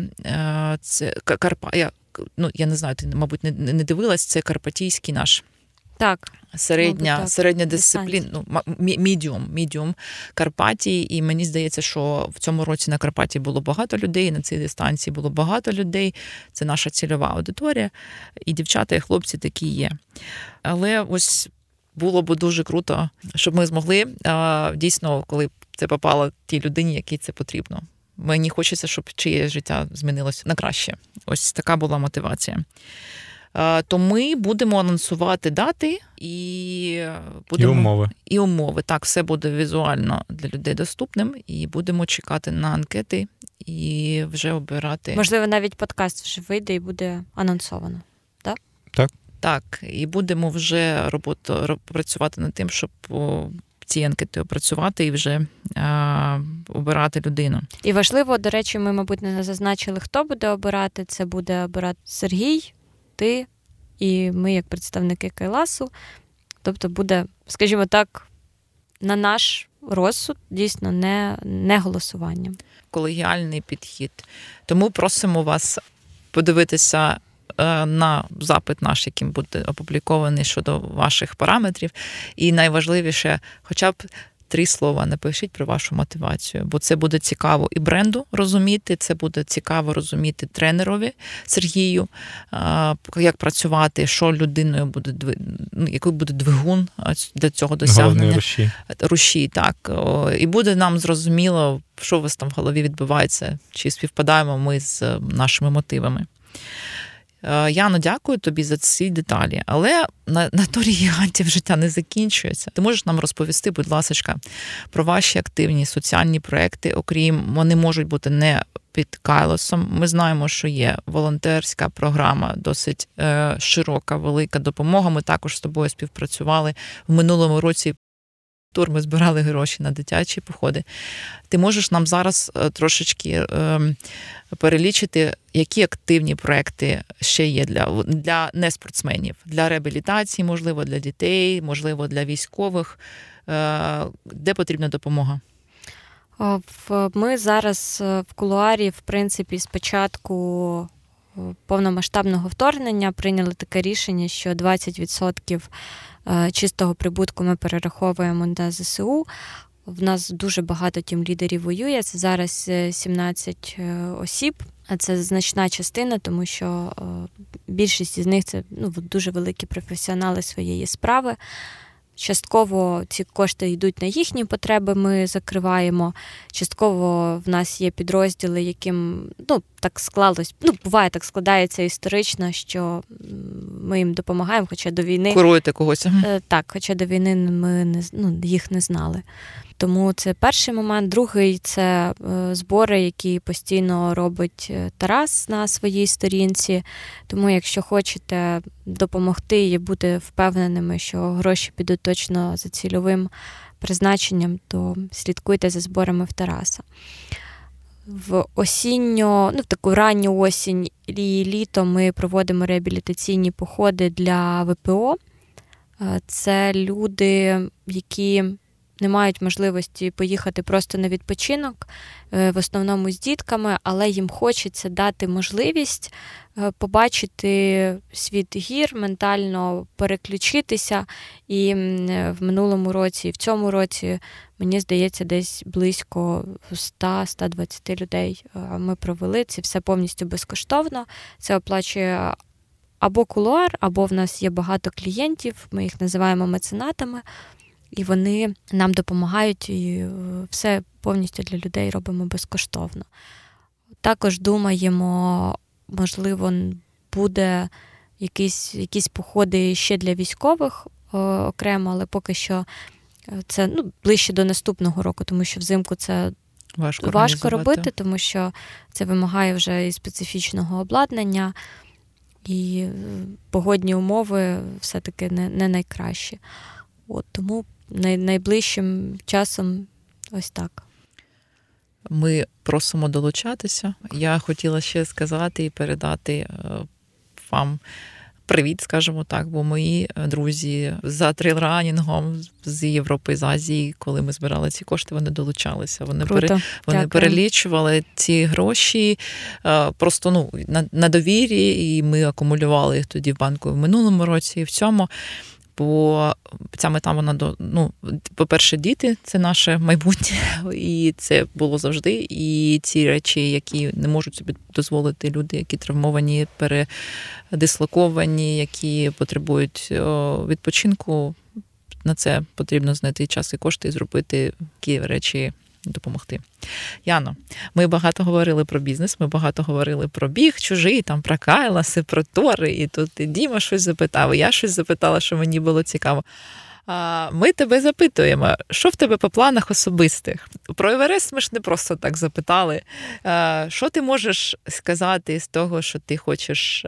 це Карпа. Я ну я не знаю, ти мабуть не не дивилась. Це карпатійський наш так. Середня так. середня дисципліна, ну, мідіум, мідіум Карпатії. І мені здається, що в цьому році на Карпаті було багато людей, на цій дистанції було багато людей. Це наша цільова аудиторія. І дівчата, і хлопці такі є. Але ось було б дуже круто, щоб ми змогли дійсно, коли це попало тій людині, якій це потрібно. Мені хочеться, щоб чиє життя змінилося на краще. Ось така була мотивація. Е, то ми будемо анонсувати дати і будемо і умови. І умови. Так, все буде візуально для людей доступним, і будемо чекати на анкети і вже обирати. Можливо, навіть подкаст вже вийде і буде анонсовано. Так? Так. Так, і будемо вже роботу працювати над тим, щоб ці анкети опрацювати і вже а, обирати людину. І важливо, до речі, ми, мабуть, не зазначили, хто буде обирати. Це буде обирати Сергій ти і ми, як представники Кайласу. Тобто буде, скажімо так, на наш розсуд дійсно не, не голосуванням. Колегіальний підхід. Тому просимо вас подивитися. Е, на запит наш, яким буде опублікований щодо ваших параметрів, і найважливіше, хоча б три слова напишіть про вашу мотивацію, бо це буде цікаво і бренду розуміти. Це буде цікаво розуміти тренерові Сергію, як працювати, що людиною буде ну, який буде двигун для цього досягнення руші. руші. Так і буде нам зрозуміло, що у вас там в голові відбувається, чи співпадаємо ми з нашими мотивами. Е, Яно, дякую тобі за ці деталі. Але на, на торі гігантів життя не закінчується. Ти можеш нам розповісти, будь ласка, про ваші активні соціальні проекти, окрім вони можуть бути не під Кайлосом. Ми знаємо, що є волонтерська програма, досить е, широка, велика допомога. Ми також з тобою співпрацювали в минулому році тур ми збирали гроші на дитячі походи. Ти можеш нам зараз е, трошечки ем, перелічити, які активні проекти ще є для для неспортсменів, для реабілітації, можливо, для дітей, можливо, для військових, е, де потрібна допомога. Ми зараз е, в кулуарі, в принципі, спочатку повномасштабного вторгнення прийняли таке рішення, що 20% Е, чистого прибутку ми перераховуємо на ЗСУ. В нас дуже багато тім лідерів воює. Це зараз 17 е, е, осіб, а це значна частина, тому що більшість з них це ну, дуже великі професіонали своєї справи. Частково ці кошти йдуть на їхні потреби, ми закриваємо. Частково в нас є підрозділи, яким ну, так склалось. Ну, буває, так складається історично, що ми їм допомагаємо, хоча до війни. Куруєте когось. Е, так, хоча до війни ми не ну, їх не знали. Тому це перший момент. Другий це е, збори, які постійно робить е, Тарас на своїй сторінці. Тому, якщо хочете допомогти і бути впевненими, що гроші підуть точно за цільовим призначенням, то слідкуйте за зборами в Тараса. В осінню, ну в таку ранню осінь і літо ми проводимо реабілітаційні походи для ВПО. Е, це люди, які не мають можливості поїхати просто на відпочинок, е, в основному з дітками, але їм хочеться дати можливість е, побачити світ гір, ментально переключитися. І е, в минулому році, і в цьому році, мені здається, десь близько 100-120 людей ми провели. Це все повністю безкоштовно. Це оплачує. Або кулуар, або в нас є багато клієнтів, ми їх називаємо меценатами і вони нам допомагають і е, все повністю для людей робимо безкоштовно. Також думаємо, можливо, буде якісь якісь походи ще для військових окремо, але поки що е, це ну, ближче до наступного року, тому що взимку це важко, важко робити, тому що це вимагає вже і специфічного обладнання, і е, погодні умови все-таки не не найкращі. От Тому найближчим часом ось так. Ми просимо долучатися. Я хотіла ще сказати і передати е, вам привіт, скажімо так, бо мої е, друзі за трейлранінгом з Європи, з Азії, коли ми збирали ці кошти, вони долучалися. Вони Круто. пере, вони перелічували ці гроші е, просто ну на, на довірі, і ми акумулювали їх тоді в банку в минулому році і в цьому. Бо ця мета вона до ну, по-перше, діти це наше майбутнє, і це було завжди. І ці речі, які не можуть собі дозволити люди, які травмовані, передислоковані, які потребують відпочинку. На це потрібно знайти час і кошти і зробити такі речі допомогти. Яно, ми багато говорили про бізнес, ми багато говорили про біг, чужий, там про Кайласи, про Тори, і тут і Діма щось запитав, і я щось запитала, що мені було цікаво. Ми тебе запитуємо, що в тебе по планах особистих? Про Еверест ми ж не просто так запитали. Що ти можеш сказати з того, що ти хочеш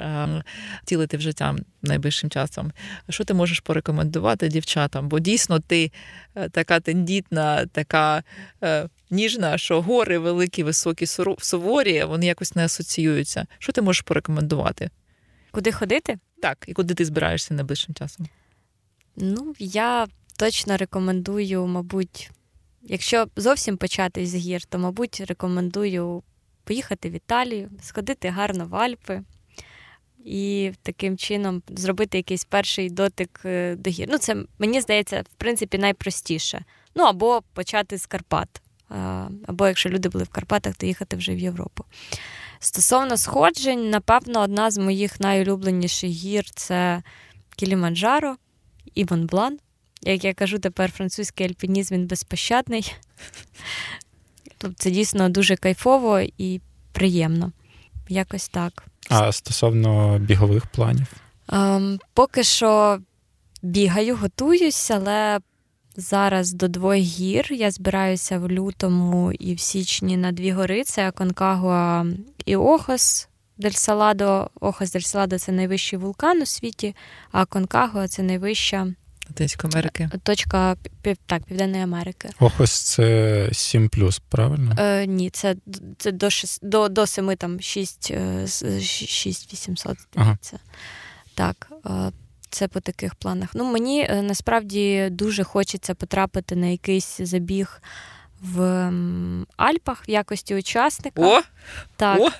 втілити в життя найближчим часом? Що ти можеш порекомендувати дівчатам? Бо дійсно ти е, така тендітна, така е, ніжна, що гори великі, високі, суворі, вони якось не асоціюються. Що ти можеш порекомендувати? Куди ходити? Так, і куди ти збираєшся найближчим часом? Ну, я точно рекомендую, мабуть, якщо зовсім почати з гір, то, мабуть, рекомендую поїхати в Італію, сходити гарно в Альпи і таким чином зробити якийсь перший дотик е, до гір. Ну, це мені здається, в принципі, найпростіше. Ну, або почати з Карпат. Або якщо люди були в Карпатах, то їхати вже в Європу. Стосовно сходжень, напевно, одна з моїх найулюбленіших гір це Кіліманджаро і Монблан. Як я кажу, тепер французький альпінізм він безпощадний. Тобто це дійсно дуже кайфово і приємно. Якось так. А стосовно бігових планів? Ем, Поки що бігаю, готуюсь, але зараз до двох гір. Я збираюся в лютому і в січні на дві гори: це Аконкагуа і Охос. Дель Саладо, Охос Дель Саладо це найвищий вулкан у світі, а Конкагуа це найвища Латинської Америки. Точка так, Південної Америки. Охос це 7 правильно? Е, Ні, це це до 6, до, до 7, там 6, 6800, здається. Ага. Так. Е, це по таких планах. Ну, Мені е, насправді дуже хочеться потрапити на якийсь забіг в Альпах в якості учасника. О! Так. О!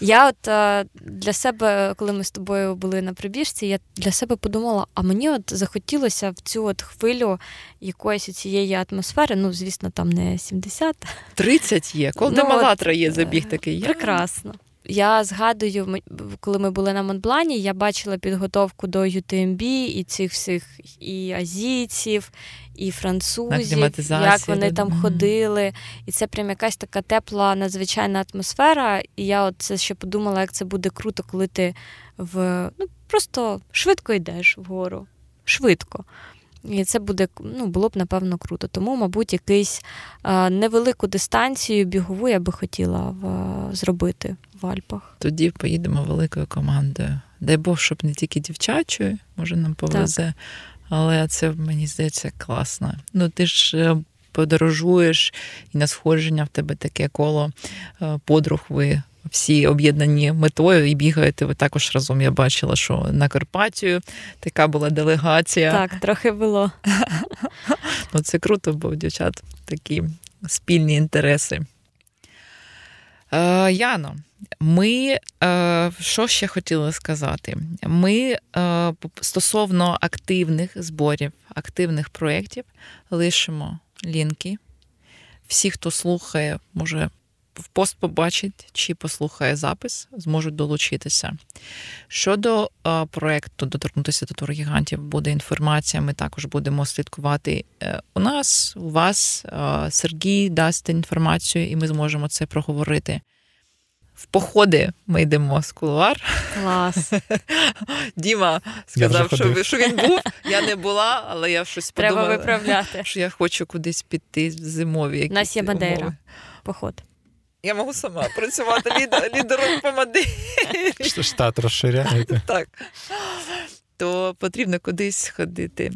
Я от е, для себе, коли ми з тобою були на прибіжці, я для себе подумала, а мені от захотілося в цю от хвилю якоїсь цієї атмосфери. Ну, звісно, там не 70. 30 є. Коли ну, Малатра є забіг е, такий. Прекрасно. Я згадую, коли ми були на Монблані, я бачила підготовку до UTMB і цих всіх і азійців, і французів, як вони там mm-hmm. ходили. І це прям якась така тепла, надзвичайна атмосфера. І я от це ще подумала, як це буде круто, коли ти в ну просто швидко йдеш вгору. Швидко. І це буде ну, було б напевно круто. Тому, мабуть, якийсь а, невелику дистанцію бігову я би хотіла в, зробити в Альпах. Тоді поїдемо великою командою. Дай Бог, щоб не тільки дівчачою, може нам повезе, так. Але це мені здається класно. Ну ти ж е, подорожуєш і на сходження в тебе таке коло е, подруг ви всі об'єднані метою і бігаєте. Ви також разом. Я бачила, що на Карпатію така була делегація. Так, трохи було. Ну, Це круто, бо у дівчат такі спільні інтереси. Е, Яно, ми е, що ще хотіли сказати? Ми е, стосовно активних зборів, активних проєктів лишимо лінки. Всі, хто слухає, може в пост побачить чи послухає запис, зможуть долучитися. Щодо е, проєкту доторкнутися до тургігантів, буде інформація. Ми також будемо слідкувати у нас, у вас. Сергій дасть інформацію, і ми зможемо це проговорити. В походи ми йдемо з кулуар. Клас. Діма сказав, що, що він був. Я не була, але я щось Треба подумала, виправляти. що я хочу кудись піти зимові. У нас є Мадейра. умови. Поход. Я можу сама працювати лідер, лідером по Мадейрі. Штат розширяєте. Так. То потрібно кудись ходити.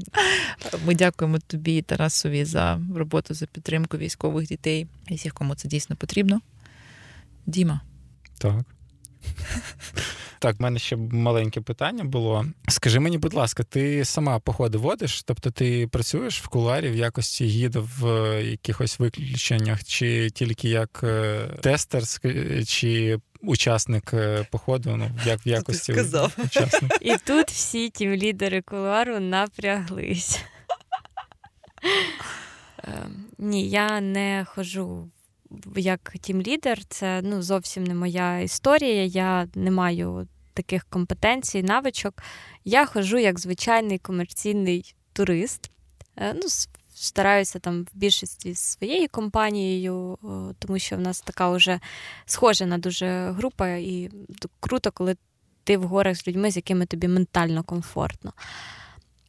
Ми дякуємо тобі, Тарасові, за роботу за підтримку військових дітей, і всіх, кому це дійсно потрібно. Діма. Так. Так, в мене ще маленьке питання було. Скажи мені, будь ласка, ти сама походи водиш? Тобто ти працюєш в куларі в якості гіда в якихось виключеннях, чи тільки як е, тестер, чи учасник е, походу? Ну, як в якості сказав? учасника? І тут всі тім лідери кулуару напряглись. Е, Ні, я не ходжу як тім-лідер, це ну, зовсім не моя історія. Я не маю таких компетенцій, навичок. Я ходжу як звичайний комерційний турист. Е, Ну, стараюся там в більшості з своєю компанією, тому що в нас така вже схожена дуже група, і круто, коли ти в горах з людьми, з якими тобі ментально комфортно.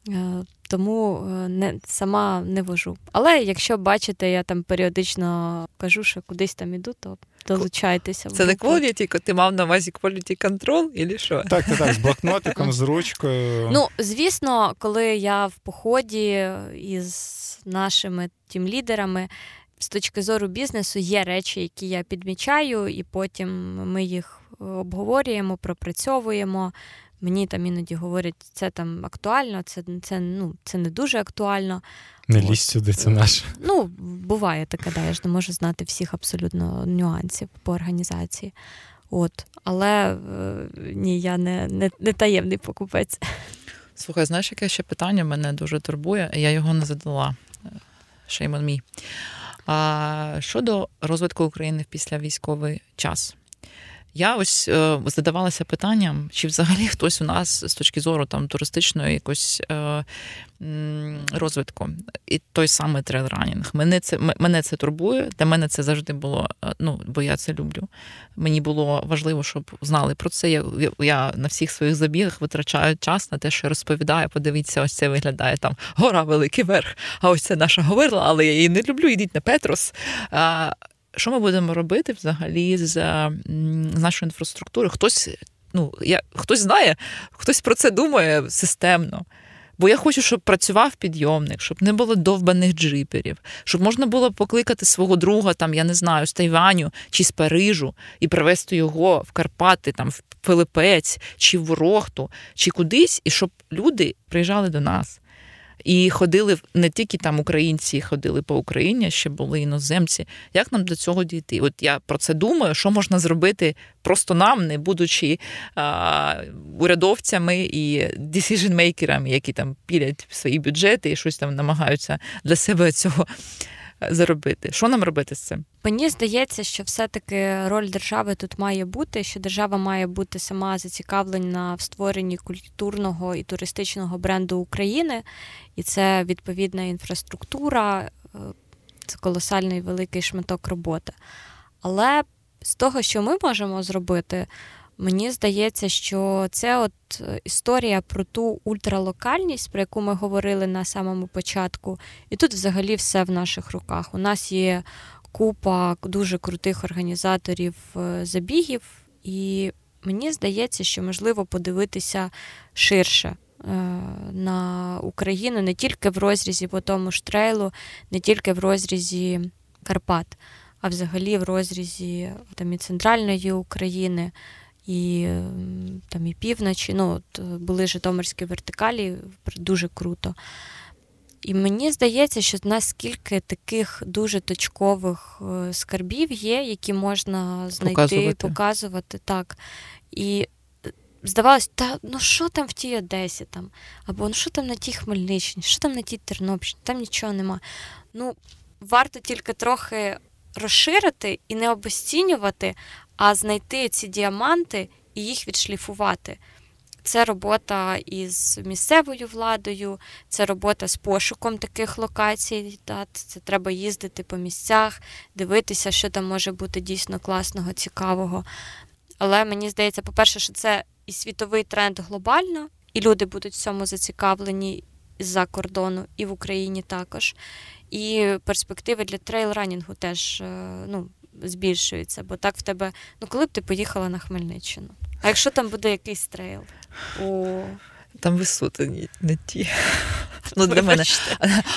Е, Тому е, не, сама не вожу. Але якщо бачите, я там періодично кажу, що кудись там іду, то долучайтеся. Це не quality, ти мав на увазі quality control, і що? Так, так, так, з блокнотиком, з ручкою. Ну, звісно, коли я в поході із нашими тімлідерами, з точки зору бізнесу є речі, які я підмічаю, і потім ми їх обговорюємо, пропрацьовуємо. Мені там іноді говорять, це там актуально, це, це, ну, це не дуже актуально. не от. лізь сюди, це наше. Ну, буває таке, да, я ж не можу знати всіх абсолютно нюансів по організації. От. Але е, ні, я не, не, не таємний покупець. Слухай, знаєш, яке ще питання мене дуже турбує, я його не задала. Shame on me. А, щодо розвитку України в післявійськовий час. Я ось е, задавалася питанням, чи взагалі хтось у нас з точки зору там туристичної якось е, розвитку, і той самий трейлранінг. Мене це мене це турбує. Для мене це завжди було. е, Ну бо я це люблю. Мені було важливо, щоб знали про це. Я, я- я на всіх своїх забігах витрачаю час на те, що розповідаю. Подивіться, ось це виглядає там гора великий верх. А ось це наша говерла, але я її не люблю. Йдіть на Петрос. Що ми будемо робити взагалі з, нашою інфраструктурою? Хтось, ну, я, хтось знає, хтось про це думає системно. Бо я хочу, щоб працював підйомник, щоб не було довбаних джиперів, щоб можна було покликати свого друга, там, я не знаю, з Тайваню чи з Парижу і привезти його в Карпати, там, в Пилипець, чи в Ворохту, чи кудись, і щоб люди приїжджали до нас. І ходили не тільки там українці ходили по Україні, ще були іноземці. Як нам до цього дійти? От я про це думаю, що можна зробити просто нам, не будучи а, урядовцями і decision-мейкерами, які там пілять свої бюджети і щось там намагаються для себе цього заробити. Що нам робити з цим? Мені здається, що все-таки роль держави тут має бути, що держава має бути сама зацікавлена в створенні культурного і туристичного бренду України, і це відповідна інфраструктура, е, це колосальний великий шматок роботи. Але з того, що ми можемо зробити, мені здається, що це от е, історія про ту ультралокальність, про яку ми говорили на самому початку, і тут взагалі все в наших руках. У нас є купа дуже крутих організаторів е, забігів, і мені здається, що можливо подивитися ширше е, на Україну не тільки в розрізі по тому ж трейлу, не тільки в розрізі Карпат. а взагалі в розрізі там і центральної України. І там і півночі, ну от були Житомирські вертикалі, дуже круто. І мені здається, що наскільки таких дуже точкових е, скарбів є, які можна знайти, показувати, показувати так. І е, здавалось, та ну що там в тій Одесі там? Або ну що там на тій Хмельниччині, що там на тій Тернопільщині, там нічого нема. Ну, варто тільки трохи розширити і не обесцінювати, а знайти ці діаманти і їх відшліфувати. Це робота із місцевою владою, це робота з пошуком таких локацій. Та, Це треба їздити по місцях, дивитися, що там може бути дійсно класного, цікавого. Але мені здається, по-перше, що це і світовий тренд глобально, і люди будуть в цьому зацікавлені з-за кордону, і в Україні також. І перспективи для трейл-ранінгу теж е, ну, збільшуються, бо так в тебе, ну коли б ти поїхала на Хмельниччину? А якщо там буде якийсь трейл? О, там висоти не ті. Ну, для мене.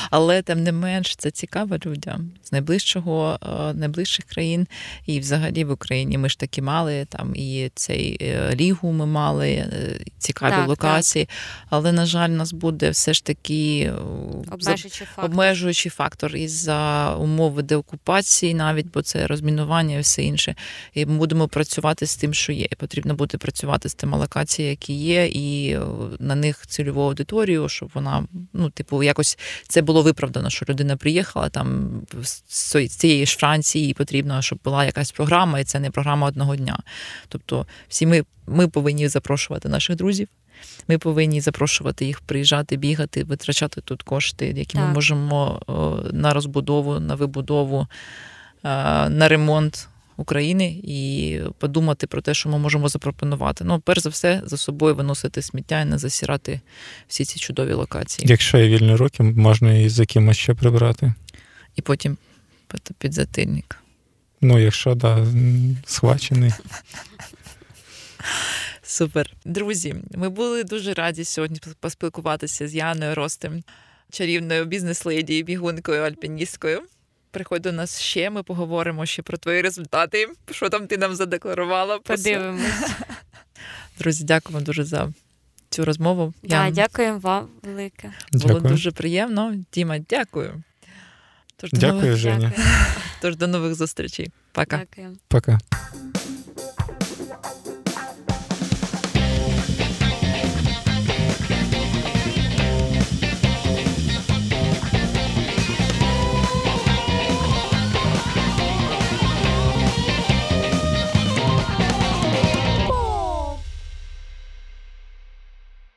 Але тим не менш це цікаво людям з найближчого, е, найближчих країн. І взагалі в Україні ми ж таки мали там і цей е, лігу ми мали, е, цікаві так, локації. Так. Але, на жаль, у нас буде все ж таки обмежуючий фактор, обмежуючий фактор із-за умови деокупації, навіть бо це розмінування і все інше. І ми будемо працювати з тим, що є. Потрібно буде працювати з тими локаціями, які є, і на них цільову аудиторію, щоб вона, ну, типу, якось це було виправдано, що людина приїхала там з цієї ж Франції, і потрібно, щоб була якась програма, і це не програма одного дня. Тобто, всі ми, ми повинні запрошувати наших друзів. Ми повинні запрошувати їх приїжджати, бігати, витрачати тут кошти, які так. ми можемо на розбудову, на вибудову, на ремонт України і подумати про те, що ми можемо запропонувати. Ну, перш за все, за собою виносити сміття і не засірати всі ці чудові локації. Якщо є вільні руки, можна і за кимось ще прибрати. І потім під затильник. Ну, якщо да, схвачений. Супер. Друзі, ми були дуже раді сьогодні поспілкуватися з Яною Ростем, чарівною бізнес-леді, бігункою, альпіністкою. Приходь до нас ще, ми поговоримо ще про твої результати. Що там ти нам задекларувала? Подивимось. Друзі, дякуємо дуже за цю розмову. Да, Дякуємо вам велике. Було дякую. дуже приємно. Діма, дякую. Тож, дякую, нових... Женя. Тож до нових зустрічей. Пока. Дякую. Пока.